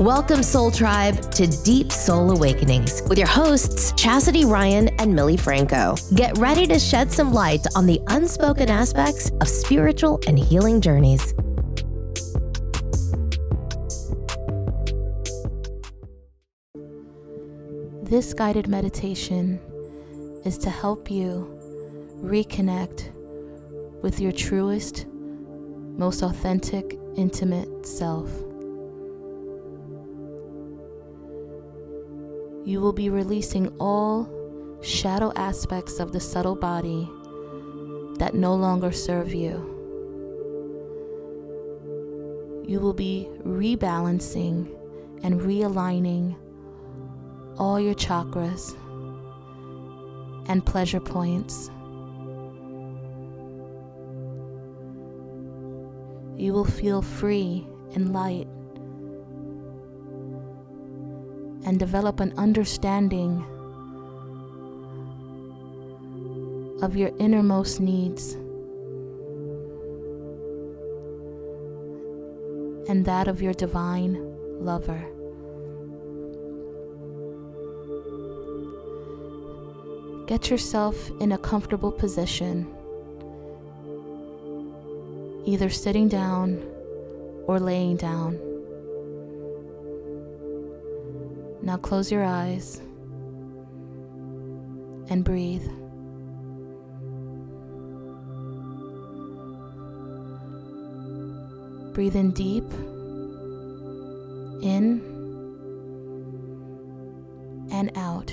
Welcome, Soul Tribe, to Deep Soul Awakenings with your hosts, Chastity Ryan and Millie Franco. Get ready to shed some light on the unspoken aspects of spiritual and healing journeys. This guided meditation is to help you reconnect with your truest, most authentic, intimate self. You will be releasing all shadow aspects of the subtle body that no longer serve you. You will be rebalancing and realigning all your chakras and pleasure points. You will feel free and light and develop an understanding of your innermost needs and that of your divine lover. Get yourself in a comfortable position, either sitting down or laying down. Now close your eyes and breathe. Breathe in deep, in and out.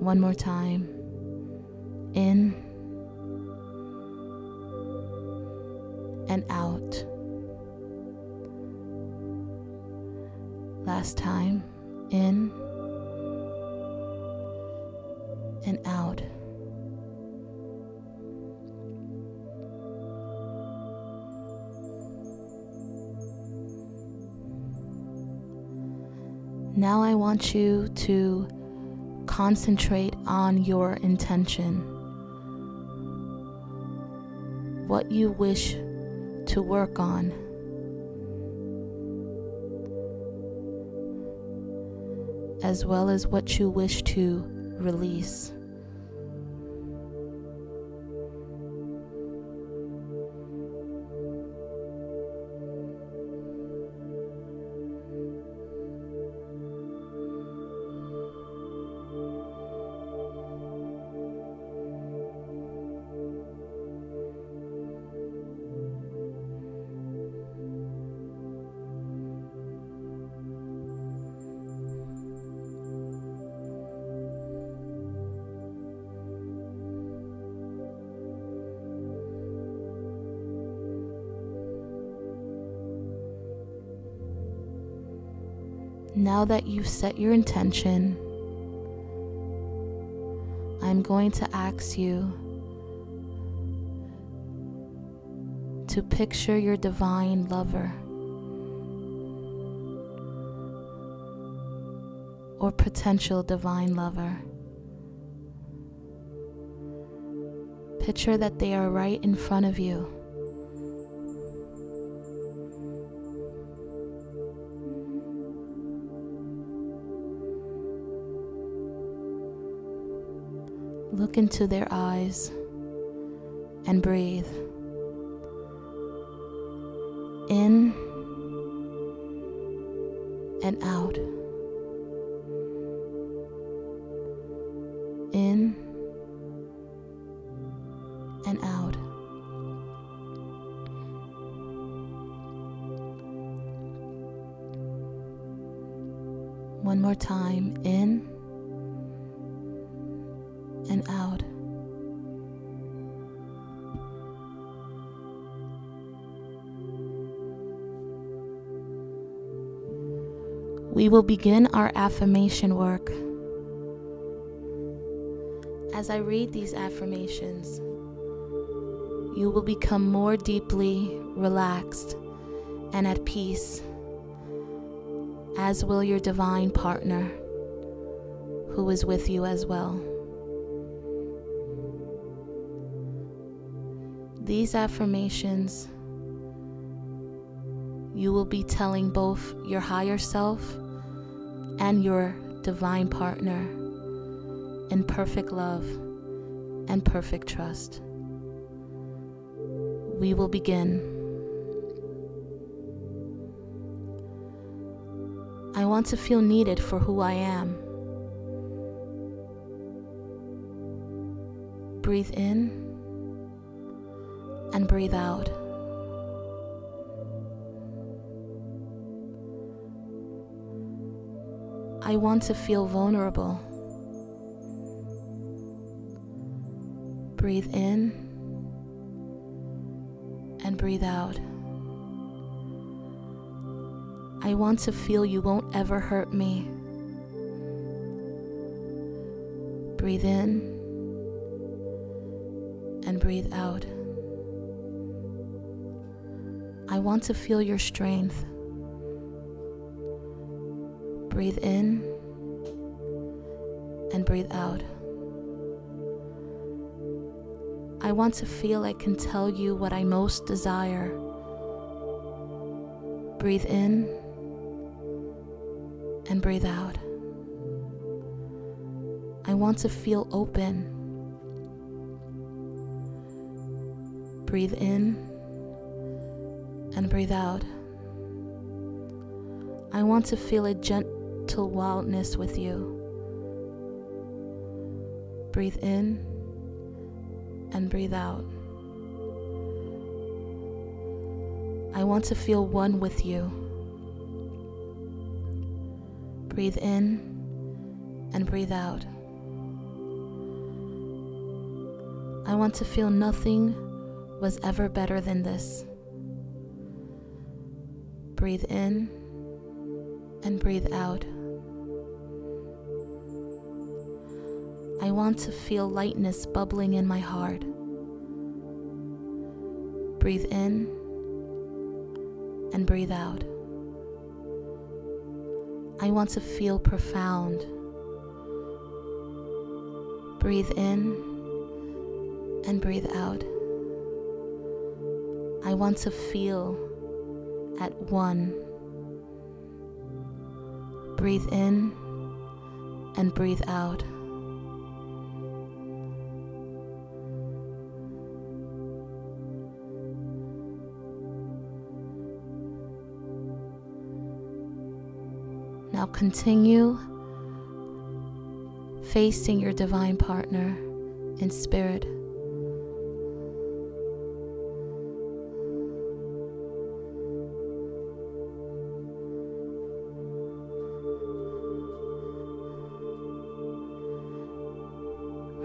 One more time. In and out. Last time. In and out. Now I want you to concentrate on your intention. What you wish to work on. As well as what you wish to release. Now that you've set your intention, I'm going to ask you to picture your divine lover or potential divine lover. Picture that they are right in front of you. Look into their eyes and breathe. In and out. And out. We will begin our affirmation work. As I read these affirmations, you will become more deeply relaxed and at peace, as will your divine partner who is with you as well. These affirmations you will be telling both your higher self and your divine partner in perfect love and perfect trust. We will begin. I want to feel needed for who I am. Breathe in and breathe out. I want to feel vulnerable. Breathe in and breathe out. I want to feel you won't ever hurt me. Breathe in and breathe out. I want to feel your strength. Breathe in and breathe out. I want to feel I can tell you what I most desire. Breathe in and breathe out. I want to feel open. Breathe in and breathe out. I want to feel a gentle wildness with you. Breathe in and breathe out. I want to feel one with you. Breathe in and breathe out. I want to feel nothing was ever better than this. Breathe in and breathe out. I want to feel lightness bubbling in my heart. Breathe in and breathe out. I want to feel profound. Breathe in and breathe out. I want to feel at one. Breathe in and breathe out. Now continue facing your divine partner in spirit.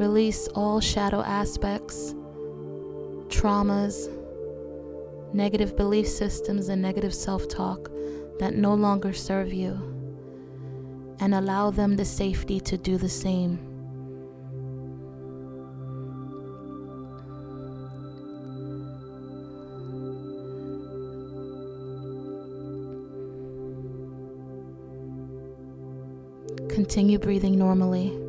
Release all shadow aspects, traumas, negative belief systems, and negative self talk that no longer serve you and allow them the safety to do the same. Continue breathing normally.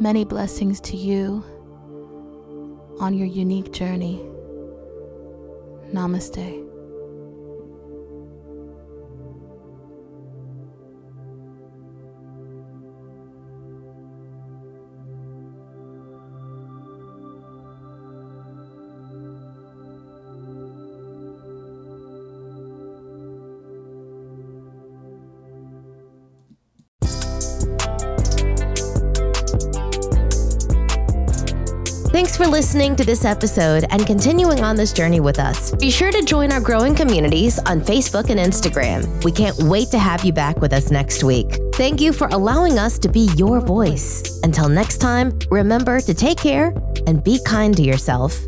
Many blessings to you on your unique journey. Namaste. Thanks for listening to this episode and continuing on this journey with us. Be sure to join our growing communities on Facebook and Instagram. We can't wait to have you back with us next week. Thank you for allowing us to be your voice. Until next time, remember to take care and be kind to yourself.